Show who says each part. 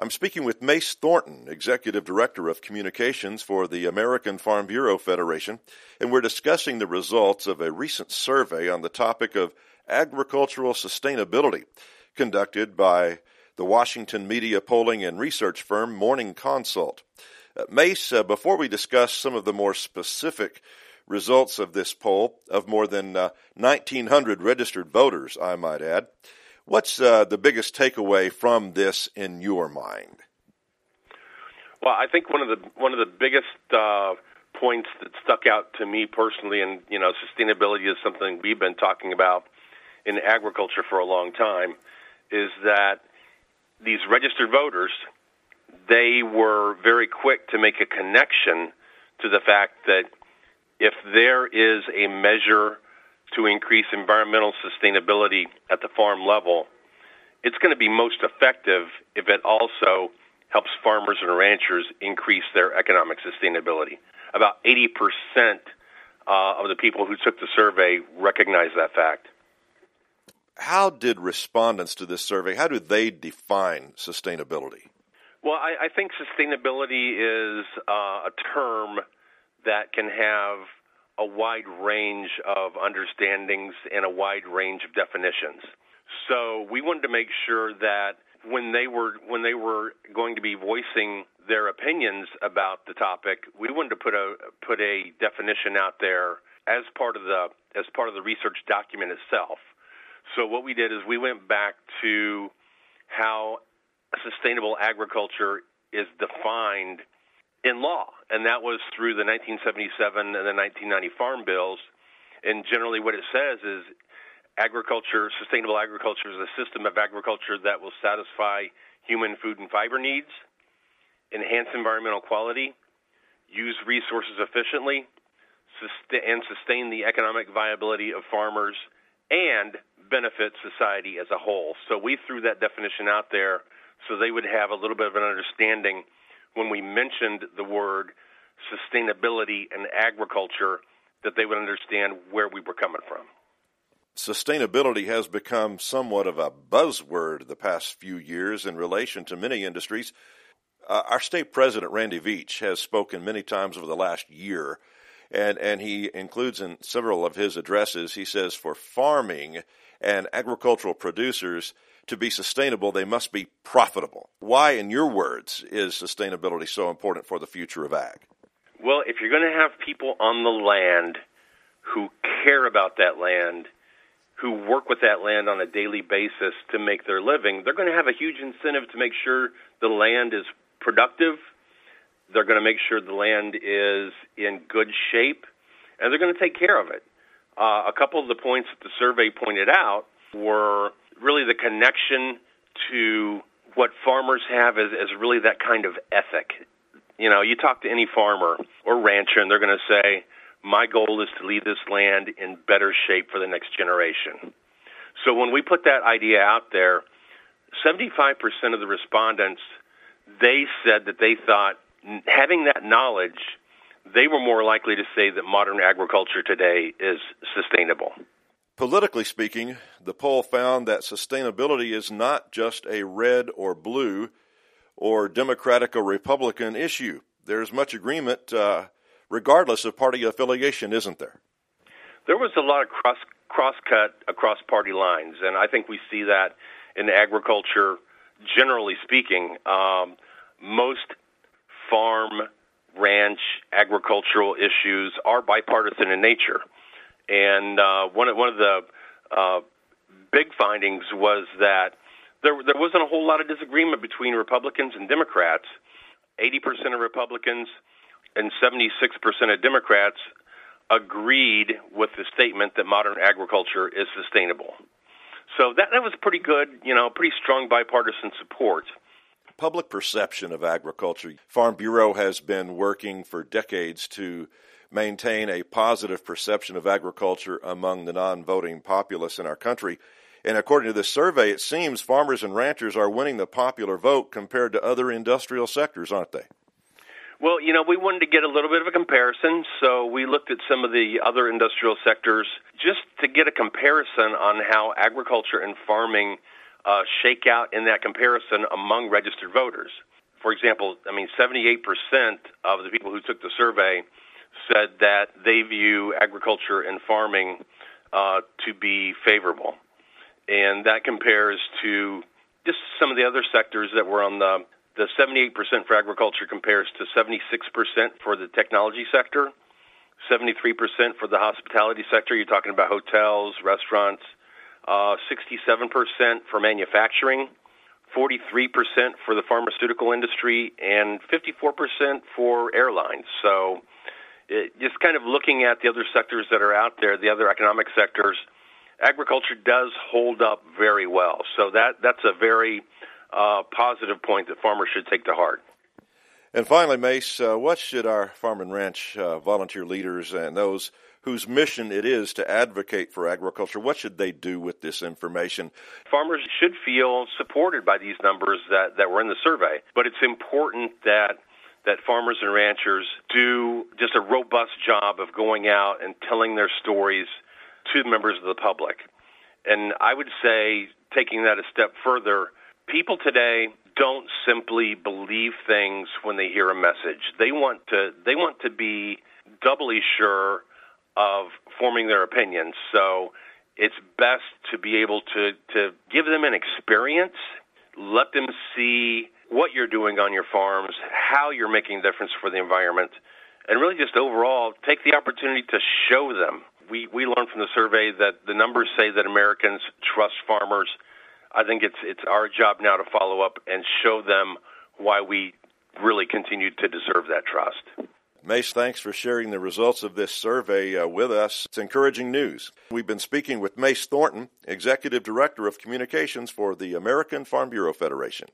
Speaker 1: I'm speaking with Mace Thornton, Executive Director of Communications for the American Farm Bureau Federation, and we're discussing the results of a recent survey on the topic of agricultural sustainability conducted by the Washington media polling and research firm Morning Consult. Uh, Mace, uh, before we discuss some of the more specific results of this poll of more than uh, 1,900 registered voters, I might add, What's uh, the biggest takeaway from this in your mind?
Speaker 2: Well, I think one of the one of the biggest uh, points that stuck out to me personally, and you know, sustainability is something we've been talking about in agriculture for a long time, is that these registered voters they were very quick to make a connection to the fact that if there is a measure to increase environmental sustainability at the farm level, it's going to be most effective if it also helps farmers and ranchers increase their economic sustainability. About 80% uh, of the people who took the survey recognize that fact.
Speaker 1: How did respondents to this survey, how do they define sustainability?
Speaker 2: Well, I, I think sustainability is uh, a term that can have a wide range of understandings and a wide range of definitions. So we wanted to make sure that when they were when they were going to be voicing their opinions about the topic, we wanted to put a put a definition out there as part of the as part of the research document itself. So what we did is we went back to how sustainable agriculture is defined in law, and that was through the 1977 and the 1990 Farm Bills. And generally, what it says is agriculture, sustainable agriculture, is a system of agriculture that will satisfy human food and fiber needs, enhance environmental quality, use resources efficiently, and sustain the economic viability of farmers and benefit society as a whole. So we threw that definition out there so they would have a little bit of an understanding when we mentioned the word sustainability and agriculture that they would understand where we were coming from.
Speaker 1: Sustainability has become somewhat of a buzzword the past few years in relation to many industries. Uh, our state president, Randy Veach, has spoken many times over the last year, and, and he includes in several of his addresses, he says, for farming and agricultural producers, to be sustainable, they must be profitable. Why, in your words, is sustainability so important for the future of ag?
Speaker 2: Well, if you're going to have people on the land who care about that land, who work with that land on a daily basis to make their living, they're going to have a huge incentive to make sure the land is productive. They're going to make sure the land is in good shape, and they're going to take care of it. Uh, a couple of the points that the survey pointed out were really the connection to what farmers have is, is really that kind of ethic. You know, you talk to any farmer or rancher, and they're going to say, My goal is to leave this land in better shape for the next generation. So when we put that idea out there, 75% of the respondents they said that they thought having that knowledge they were more likely to say that modern agriculture today is sustainable.
Speaker 1: Politically speaking, the poll found that sustainability is not just a red or blue or Democratic or Republican issue. There's much agreement, uh, regardless of party affiliation, isn't there?
Speaker 2: There was a lot of cross crosscut across party lines, and I think we see that in agriculture. Generally speaking, um, most farm, ranch, agricultural issues are bipartisan in nature. And uh, one of one of the uh, big findings was that there there wasn't a whole lot of disagreement between Republicans and Democrats. Eighty percent of Republicans and seventy six percent of Democrats agreed with the statement that modern agriculture is sustainable. So that that was pretty good, you know, pretty strong bipartisan support.
Speaker 1: Public perception of agriculture. Farm Bureau has been working for decades to maintain a positive perception of agriculture among the non voting populace in our country. And according to this survey, it seems farmers and ranchers are winning the popular vote compared to other industrial sectors, aren't they?
Speaker 2: Well, you know, we wanted to get a little bit of a comparison, so we looked at some of the other industrial sectors just to get a comparison on how agriculture and farming uh, shake out in that comparison among registered voters. For example, I mean, 78% of the people who took the survey said that they view agriculture and farming uh, to be favorable. And that compares to just some of the other sectors that were on the the 78% for agriculture compares to 76% for the technology sector, 73% for the hospitality sector. You're talking about hotels, restaurants, uh, 67% for manufacturing, 43% for the pharmaceutical industry, and 54% for airlines. So, it, just kind of looking at the other sectors that are out there, the other economic sectors, agriculture does hold up very well. So that that's a very uh, positive point that farmers should take to heart.
Speaker 1: And finally, Mace, uh, what should our farm and ranch uh, volunteer leaders and those whose mission it is to advocate for agriculture, what should they do with this information?
Speaker 2: Farmers should feel supported by these numbers that, that were in the survey, but it's important that that farmers and ranchers do just a robust job of going out and telling their stories to members of the public. And I would say, taking that a step further, people today don't simply believe things when they hear a message. They want to they want to be doubly sure of forming their opinions. So it's best to be able to to give them an experience, let them see what you're doing on your farms, how you're making a difference for the environment, and really just overall take the opportunity to show them. We we learned from the survey that the numbers say that Americans trust farmers I think it's it's our job now to follow up and show them why we really continue to deserve that trust.
Speaker 1: Mace, thanks for sharing the results of this survey uh, with us. It's encouraging news. We've been speaking with Mace Thornton, Executive Director of Communications for the American Farm Bureau Federation.